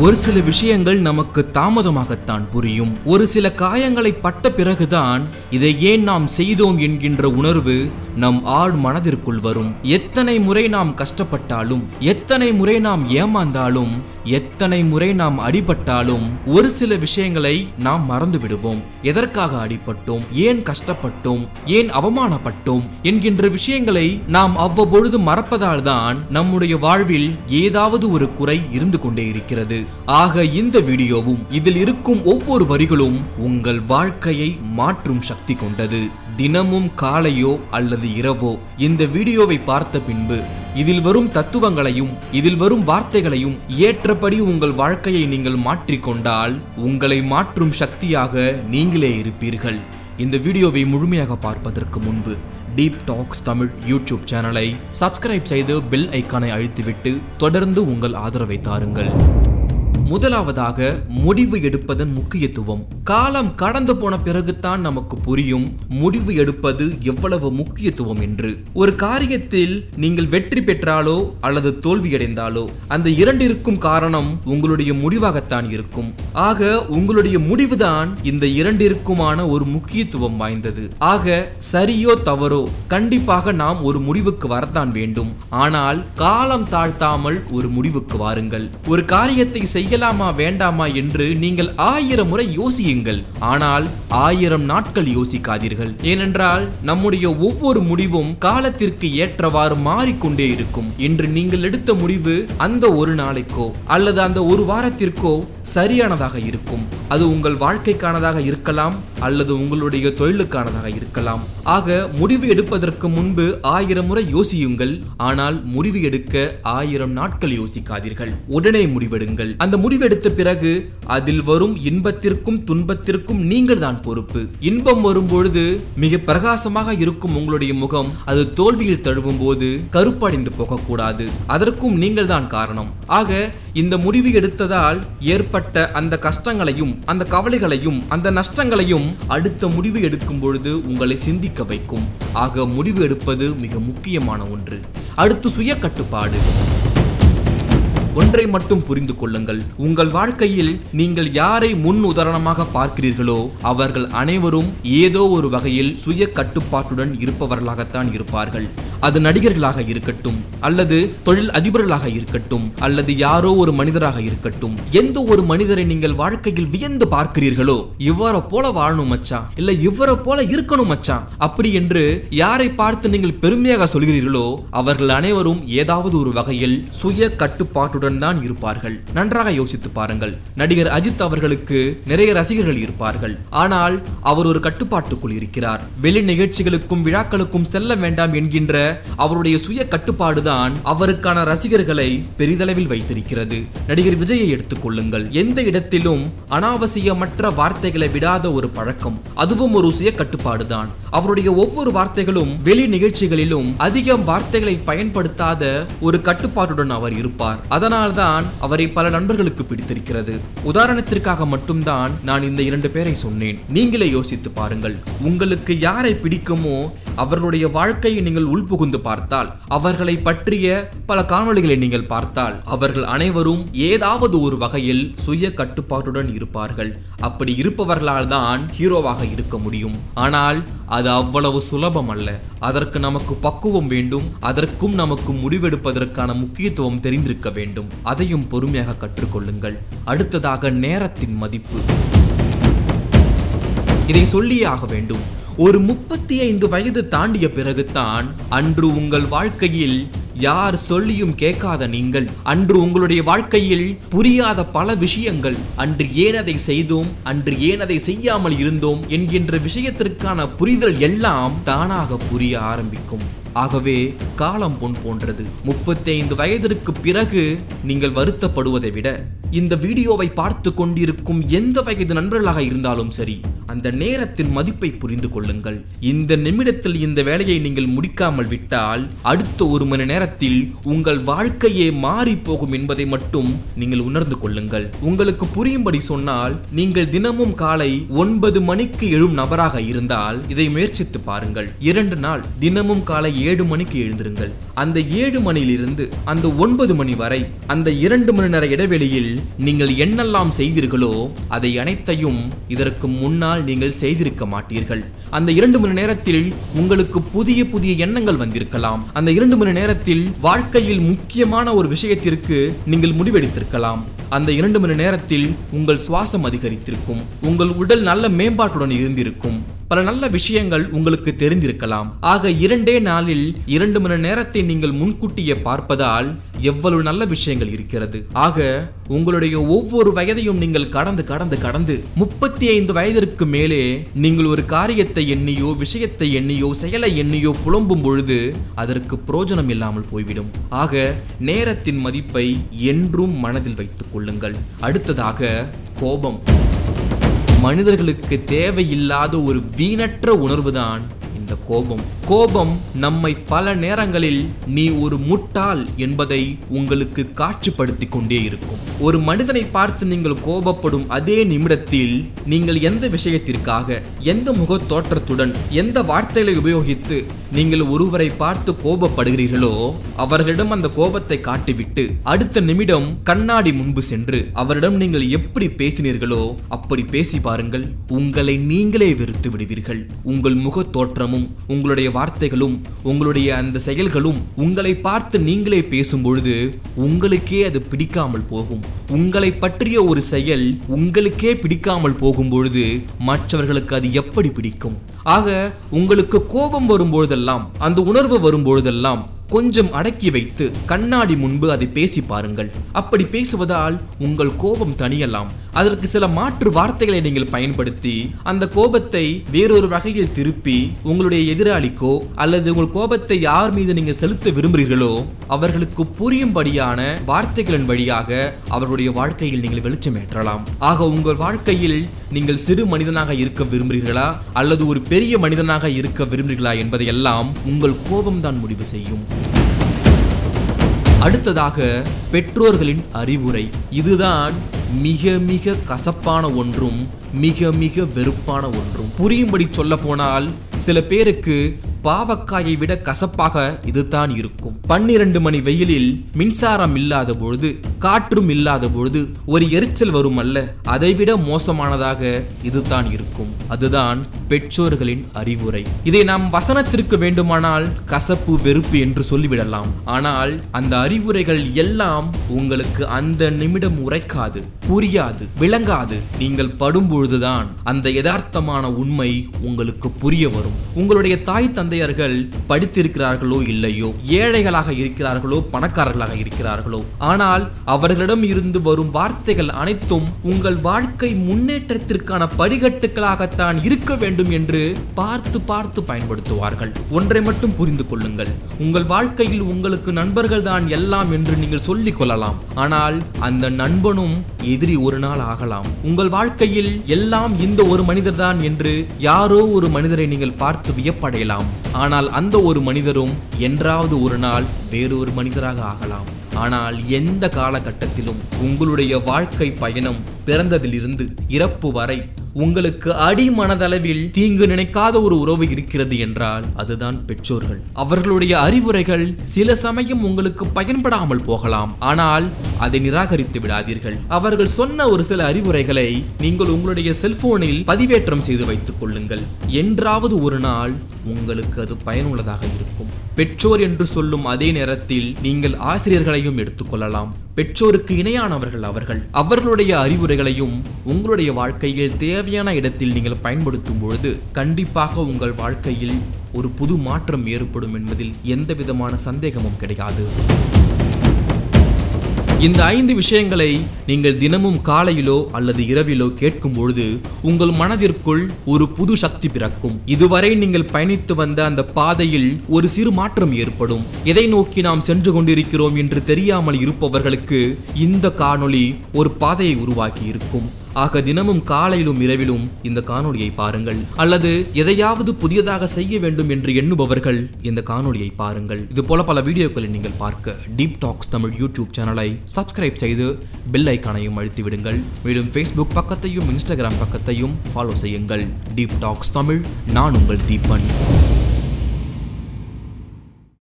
ஒரு சில விஷயங்கள் நமக்கு தாமதமாகத்தான் புரியும். ஒரு சில காயங்களை பட்ட பிறகுதான் இதை ஏன் நாம் செய்தோம் என்கின்ற உணர்வு நம் ஆழ் மனதிற்குள் வரும். எத்தனை முறை நாம் கஷ்டப்பட்டாலும் எத்தனை முறை நாம் ஏமாந்தாலும் எத்தனை முறை நாம் அடிபட்டாலும் ஒரு சில விஷயங்களை நாம் மறந்து விடுவோம் எதற்காக அடிபட்டோம்? ஏன் கஷ்டப்பட்டோம்? ஏன் அவமானப்பட்டோம்? என்கின்ற விஷயங்களை நாம் அவ்வப்பொழுது மறப்பதால் தான் நம்முடைய வாழ்வில் ஏதாவது ஒரு குறை இருந்து கொண்டே இருக்கிறது. ஆக இந்த வீடியோவும் இதில் இருக்கும் ஒவ்வொரு வரிகளும் உங்கள் வாழ்க்கையை மாற்றும் சக்தி கொண்டது. தினமும் காலையோ அல்லது இரவோ இந்த வீடியோவை பார்த்த பின்பு இதில் வரும் தத்துவங்களையும் இதில் வரும் வார்த்தைகளையும் ஏற்றபடி உங்கள் வாழ்க்கையை நீங்கள் மாற்றிக்கொண்டால் உங்களை மாற்றும் சக்தியாக நீங்களே இருப்பீர்கள். இந்த வீடியோவை முழுமையாக பார்ப்பதற்கு முன்பு டீப் டாக்ஸ் தமிழ் யூடியூப் சேனலை சப்ஸ்கிரைப் செய்து பெல் ஐக்கானை அழுத்திவிட்டு தொடர்ந்து உங்கள் ஆதரவை தாருங்கள். முதலாவதாக முடிவு எடுப்பதன் முக்கியத்துவம். காலம் கடந்து போன பிறகுதான் நமக்கு புரியும் முடிவு எடுப்பது எவ்வளவு முக்கியத்துவம் என்று. ஒரு காரியத்தில் நீங்கள் வெற்றி பெற்றாலோ அல்லது தோல்வியடைந்தாலோ அந்த இரண்டிற்கும் காரணம் உங்களுடைய முடிவாகத்தான் இருக்கும். ஆக உங்களுடைய முடிவுதான் இந்த இரண்டிற்குமான ஒரு முக்கியத்துவம் வாய்ந்தது. ஆக சரியோ தவறோ கண்டிப்பாக நாம் ஒரு முடிவுக்கு வரத்தான் வேண்டும். ஆனால் காலம் தாழ்த்தாமல் ஒரு முடிவுக்கு வாருங்கள். ஒரு காரியத்தை செய்ய செய்யலாமா வேண்டாமா என்று நீங்கள் ஆயிரம் முறை யோசியுங்கள். ஆனால் ஆயிரம் நாட்கள் யோசிக்காதீர்கள். ஏனென்றால் நம்முடைய ஒவ்வொரு முடிவும் காலத்திற்கு ஏற்றவாறு மாறிக்கொண்டே இருக்கும். இன்று நீங்கள் எடுத்த முடிவு அந்த ஒரு நாளைக்கோ அல்லது அந்த ஒரு வாரத்திற்கோ சரியானதாக இருக்கும். அது உங்கள் வாழ்க்கைக்கானதாக இருக்கலாம் அல்லது உங்களுடைய தொழிலுக்கானதாக இருக்கலாம். ஆக முடிவு எடுப்பதற்கு முன்பு ஆயிரம் முறை யோசியுங்கள். ஆனால் முடிவு எடுக்க ஆயிரம் நாட்கள் யோசிக்காதீர்கள். உடனே முடிவெடுங்கள். அந்த முடிவெடுத்த பிறகு அதில் வரும் இன்பத்திற்கும் துன்பத்திற்கும் நீங்கள் தான் பொறுப்பு. இன்பம் வரும்பொழுது மிக பிரகாசமாக இருக்கும் உங்களுடைய முகம் அது தோல்வியில் தழுவும் போது கருப்படைந்து போகக்கூடாது. அதற்கும் நீங்கள் தான் காரணம். ஆக இந்த முடிவு எடுத்ததால் ஏற்பட்ட அந்த கஷ்டங்களையும் அந்த கவலைகளையும் அந்த நஷ்டங்களையும் அடுத்த முடிவு எடுக்கும் பொழுது உங்களை சிந்திக்க வைக்கும். ஆக முடிவு எடுப்பது மிக முக்கியமான ஒன்று. அடுத்து சுய கட்டுப்பாடு ஒன்றை மட்டும் புரிந்து கொள்ளுங்கள். உங்கள் வாழ்க்கையில் நீங்கள் யாரை முன் உதாரணமாக பார்க்கிறீர்களோ அவர்கள் அனைவரும் ஏதோ ஒரு வகையில் சுய கட்டுப்பாட்டுடன் இருப்பவர்களாகத்தான் இருப்பார்கள். அது நடிகர்களாக இருக்கட்டும் அல்லது தொழில் அதிபர்களாக இருக்கட்டும் அல்லது யாரோ ஒரு மனிதராக இருக்கட்டும். எந்த ஒரு மனிதரை நீங்கள் வாழ்க்கையில் வியந்து பார்க்கிறீர்களோ இவரை போல வாழணும் மச்சான் இல்ல இவரை போல இருக்கணும் மச்சான் அப்படி என்று யாரை பார்த்து நீங்கள் பெருமையாக சொல்கிறீர்களோ அவர்கள் அனைவரும் ஏதாவது ஒரு வகையில் சுய கட்டுப்பாட்டுடன் தான் இருப்பார்கள். நன்றாக யோசித்து பாருங்கள். நடிகர் அஜித் அவர்களுக்கு நிறைய ரசிகர்கள் இருப்பார்கள். ஆனால் அவர் ஒரு கட்டுப்பாட்டுக்குள் இருக்கிறார். வெளி நிகழ்ச்சிகளுக்கும் விழாக்களுக்கும் செல்ல வேண்டாம் என்கின்ற அவருடைய சுய கட்டுப்பாடுதான் அவருக்கான ரசிகர்களை பெரிதளவில் வைத்திருக்கிறது. நடிகர் விஜயை எடுத்துக்கொள்ளுங்கள் எந்த இடத்திலும் அனாவசியமற்ற வார்த்தைகளை விடாத ஒரு பழக்கம். அதுவும் ஒரு சுய கட்டுப்பாடுதான் அவருடைய ஒவ்வொரு வார்த்தைகளும் வெளி நிகழ்ச்சிகளிலும் அதிகம் வார்த்தைகளை பயன்படுத்தாத ஒரு கட்டுப்பாட்டுடன் அவர் இருப்பார். அதான் அதனால்தான் அவரை பல நண்பர்களுக்கு பிடித்திருக்கிறது. உதாரணத்திற்காக மட்டும்தான் நான் இந்த இரண்டு பேரை சொன்னேன். நீங்களே யோசித்து பாருங்கள் உங்களுக்கு யாரை பிடிக்குமோ அவர்களுடைய வாழ்க்கையை நீங்கள் உள்புகுந்து பார்த்தால் அவர்களை பற்றிய பல காணொளிகளை நீங்கள் பார்த்தால் அவர்கள் அனைவரும் ஏதாவது ஒரு வகையில் சுய கட்டுப்பாட்டுடன் இருப்பார்கள். அப்படி இருப்பவர்களால் தான் ஹீரோவாக இருக்க முடியும். ஆனால் அது அவ்வளவு சுலபம் அல்ல. அதற்கு நமக்கு பக்குவம் வேண்டும் அதற்கும் நமக்கு முடிவெடுப்பதற்கான முக்கியத்துவம் தெரிந்திருக்க வேண்டும். அதையும் பொறுமையாக கற்றுக்கொள்ளுங்கள். அடுத்ததாக நேரத்தின் மதிப்பு. இதை சொல்லியே ஆக வேண்டும். ஒரு முப்பத்தி ஐந்து வயது தாண்டிய பிறகுதான் அன்று உங்கள் வாழ்க்கையில் யார் சொல்லியும் கேட்காத நீங்கள். அன்று உங்களுடைய வாழ்க்கையில் புரியாத பல விஷயங்கள். அன்று ஏன் அதை செய்தோம்? அன்று ஏன் அதை செய்யாமல் இருந்தோம்? என்கின்ற விஷயத்திற்கான புரிதல் எல்லாம் தானாக புரிய ஆரம்பிக்கும். ஆகவே காலம் பொன் போன்றது. முப்பத்தைந்து வயதிற்கு பிறகு நீங்கள் வருத்தப்படுவதை விட இந்த வீடியோவை பார்த்து கொண்டிருக்கும் எந்த வயது நண்பர்களாக இருந்தாலும் சரி அந்த நேரத்தின் மதிப்பை புரிந்து கொள்ளுங்கள். இந்த நிமிடத்தில் இந்த வேலையை நீங்கள் முடிக்காமல் விட்டால் அடுத்த ஒரு மணி நேரத்தில் உங்கள் வாழ்க்கையே மாறி போகும் என்பதை மட்டும் நீங்கள் உணர்ந்து கொள்ளுங்கள். உங்களுக்கு புரியும்படி சொன்னால் நீங்கள் தினமும் காலை ஒன்பது மணிக்கு எழும் நபராக இருந்தால் இதை முயற்சித்து பாருங்கள். இரண்டு நாள் தினமும் காலை ஏழு மணிக்கு எழுந்திருங்கள். அந்த ஏழு மணியிலிருந்து அந்த ஒன்பது மணி வரை அந்த இரண்டு மணி நேர இடைவெளியில் நீங்கள் என்னெல்லாம் செய்தீர்களோ அதை அனைத்தையும் இதற்கு முன்னால் நீங்கள் செய்திருக்க மாட்டீர்கள். அந்த இரண்டு மணி நேரத்தில் உங்களுக்கு புதிய புதிய எண்ணங்கள் வந்திருக்கலாம். அந்த இரண்டு மணி நேரத்தில் வாழ்க்கையில் முக்கியமான ஒரு விஷயத்திற்கு நீங்கள் முடிவெடுத்திருக்கலாம். அந்த இரண்டு மணி நேரத்தில் உங்கள் சுவாசம் அதிகரித்திருக்கும். உங்கள் உடல் நல்ல மேம்பாட்டுடன் இருந்திருக்கும். பல நல்ல விஷயங்கள் உங்களுக்கு தெரிந்திருக்கலாம். ஆக இரண்டே நாளில் இரண்டு மணி நேரத்தை நீங்கள் முன்கூட்டியே பார்ப்பதால் எவ்வளவு நல்ல விஷயங்கள் இருக்கிறது. ஆக உங்களுடைய ஒவ்வொரு வயதையும் நீங்கள் கடந்து கடந்து கடந்து முப்பத்தி ஐந்து வயதிற்கு மேலே நீங்கள் ஒரு காரியத்தை எண்ணியோ விஷயத்தை எண்ணியோ செயலை எண்ணியோ புலம்பும் பொழுது அதற்கு பிரயோஜனம் இல்லாமல் போய்விடும். ஆக நேரத்தின் மதிப்பை என்றும் மனதில் வைத்துக் கொள்ளுங்கள். அடுத்ததாக கோபம். மனிதர்களுக்கு தேவையில்லாத ஒரு வீணற்ற உணர்வுதான் இந்த கோபம். கோபம் நம்மை பல நேரங்களில் நீ ஒரு முட்டாள் என்பதை உங்களுக்கு காட்சிப்படுத்தி கொண்டே இருக்கும். ஒரு மனிதனை பார்த்து நீங்கள் கோபப்படும் அதே நிமிடத்தில் நீங்கள் எந்த விஷயத்திற்காக எந்த முக தோற்றத்துடன் எந்த வார்த்தைகளை உபயோகித்து நீங்கள் ஒருவரை பார்த்து கோபப்படுகிறீர்களோ அவர்களிடம் அந்த கோபத்தை காட்டிவிட்டு அடுத்த நிமிடம் கண்ணாடி முன்பு சென்று அவரிடம் நீங்கள் எப்படி பேசினீர்களோ அப்படி பேசி பாருங்கள். உங்களை நீங்களே வெறுத்து விடுவீர்கள். உங்கள் முக தோற்றமும் உங்களுடைய வார்த்தைகளும் உங்களுடைய அந்த செயல்களும் உங்களை பார்த்து நீங்களே பேசும்பொழுது உங்களுக்கே அது பிடிக்காமல் போகும். உங்களை பற்றிய ஒரு செயல் உங்களுக்கே பிடிக்காமல் போகும்பொழுது மற்றவர்களுக்கு அது எப்படி பிடிக்கும்? ஆக உங்களுக்கு கோபம் வரும்பொழுதெல்லாம் அந்த உணர்வு வரும்பொழுதெல்லாம் கொஞ்சம் அடக்கி வைத்து கண்ணாடி முன்பு அதை பேசி பாருங்கள். அப்படி பேசுவதால் உங்கள் கோபம் தணியலாம். அதற்கு சில மாற்று வார்த்தைகளை நீங்கள் பயன்படுத்தி அந்த கோபத்தை வேறொரு வகையில் திருப்பி உங்களுடைய எதிராளிக்கோ அல்லது உங்கள் கோபத்தை யார் மீது நீங்க செலுத்த விரும்புகிறீர்களோ அவர்களுக்கு புரியும்படியான வார்த்தைகளின் வழியாக அவர்களுடைய வாழ்க்கையில் நீங்கள் வெளிச்சமேற்றலாம். ஆக உங்கள் வாழ்க்கையில் நீங்கள் சிறு மனிதனாக இருக்க விரும்புகிறீர்களா? அல்லது ஒரு பெரிய மனிதனாக இருக்க விரும்புகிறீர்களா என்பதையெல்லாம் உங்கள் கோபம்தான் முடிவு செய்யும். அடுத்ததாக பெற்றோர்களின் அறிவுரை. இதுதான் மிக மிக கசப்பான ஒன்றும் மிக மிக வெறுப்பான ஒன்றும். புரியும்படி சொல்ல போனால் சில பேருக்கு பாவக்காயை விட கசப்பாக இதுதான் இருக்கும். பன்னிரண்டு மணி வெயிலில் மின்சாரம் இல்லாத பொழுது காற்றும் இல்லாத பொழுது ஒரு எரிச்சல் வரும் அல்ல அதைவிட மோசமானதாக இதுதான் இருக்கும். அதுதான் பெற்றோர்களின் அறிவுரை. இதை நாம் வசனத்திற்கு வேண்டுமானால் கசப்பு வெறுப்பு என்று சொல்லிவிடலாம். ஆனால் அந்த அறிவுரைகள் எல்லாம் உங்களுக்கு அந்த நிமிடம் உரைக்காது புரியாது விளங்காது. நீங்கள் படும் பொழுதுதான் அந்த யதார்த்தமான உண்மை உங்களுக்கு புரிய வரும். உங்களுடைய தாய் தந்தையர்கள் படித்திருக்கிறார்களோ இல்லையோ ஏழைகளாக இருக்கிறார்களோ பணக்காரர்களாக இருக்கிறார்களோ ஆனால் அவர்களிடம் இருந்து வரும் வார்த்தைகள் அனைத்தும் உங்கள் வாழ்க்கை முன்னேற்றத்திற்கான படிகட்டுகளாகத்தான் இருக்க வேண்டும் என்று பார்த்து பார்த்து பயன்படுத்துவார்கள். ஒன்றை மட்டும் புரிந்து கொள்ளுங்கள். உங்கள் வாழ்க்கையில் உங்களுக்கு நண்பர்கள் தான் எல்லாம் என்று நீங்கள் சொல்லிக் கொள்ளலாம். ஆனால் அந்த நண்பனும் எதிரி ஒரு நாள் ஆகலாம். உங்கள் வாழ்க்கையில் எல்லாம் இந்த ஒரு மனிதர் தான் என்று யாரோ ஒரு மனிதரை நீங்கள் பார்த்து வியப்படையலாம். ஆனால் அந்த ஒரு மனிதரும் என்றாவது ஒரு நாள் வேறொரு மனிதராக ஆகலாம். ஆனால் எந்த காலகட்டத்திலும் உங்களுடைய வாழ்க்கை பயணம் பிறந்ததிலிருந்து இறப்பு வரை உங்களுக்கு அடி மனதளவில் தீங்கு நினைக்காத ஒரு உறவு இருக்கிறது என்றால் அதுதான் பெற்றோர்கள். அவர்களுடைய அறிவுரைகள் சில சமயம் உங்களுக்கு பயன்படாமல் போகலாம். ஆனால் அதை நிராகரித்து விடாதீர்கள். அவர்கள் சொன்ன ஒரு சில அறிவுரைகளை நீங்கள் உங்களுடைய செல்போனில் பதிவேற்றம் செய்து வைத்துக் கொள்ளுங்கள். என்றாவது ஒரு நாள் உங்களுக்கு அது பயனுள்ளதாக இருக்கும். பெற்றோர் என்று சொல்லும் அதே நேரத்தில் நீங்கள் ஆசிரியர்களையும் எடுத்துக்கொள்ளலாம். பெற்றோருக்கு இணையானவர்கள் அவர்கள். அவர்களுடைய அறிவுரைகளையும் உங்களுடைய வாழ்க்கையில் தேவையான இடத்தில் நீங்கள் பயன்படுத்தும் பொழுது கண்டிப்பாக உங்கள் வாழ்க்கையில் ஒரு புது மாற்றம் ஏற்படும் என்பதில் எந்த விதமான சந்தேகமும் கிடையாது. இந்த ஐந்து விஷயங்களை நீங்கள் தினமும் காலையிலோ அல்லது இரவிலோ கேட்கும் பொழுது உங்கள் மனதிற்குள் ஒரு புது சக்தி பிறக்கும். இதுவரை நீங்கள் பயணித்து வந்த அந்த பாதையில் ஒரு சிறு மாற்றம் ஏற்படும். எதை நோக்கி நாம் சென்று கொண்டிருக்கிறோம் என்று தெரியாமல் இருப்பவர்களுக்கு இந்த காணொளி ஒரு பாதையை உருவாக்கி இருக்கும். ஆக தினமும் காலையிலும் இரவிலும் இந்த காணொளியை பாருங்கள். அல்லது எதையாவது புதியதாக செய்ய வேண்டும் என்று எண்ணுபவர்கள் இந்த காணொளியை பாருங்கள். இது போல பல வீடியோக்களை நீங்கள் பார்க்க டீப் டாக்ஸ் தமிழ் யூடியூப் சேனலை சப்ஸ்கிரைப் செய்து பெல் ஐக்கானையும் அழுத்தி விடுங்கள் மேலும் ஃபேஸ்புக் பக்கத்தையும் இன்ஸ்டாகிராம் பக்கத்தையும் ஃபாலோ செய்யுங்கள். டீப் டாக்ஸ் தமிழ் நான் உங்கள் தீபன்.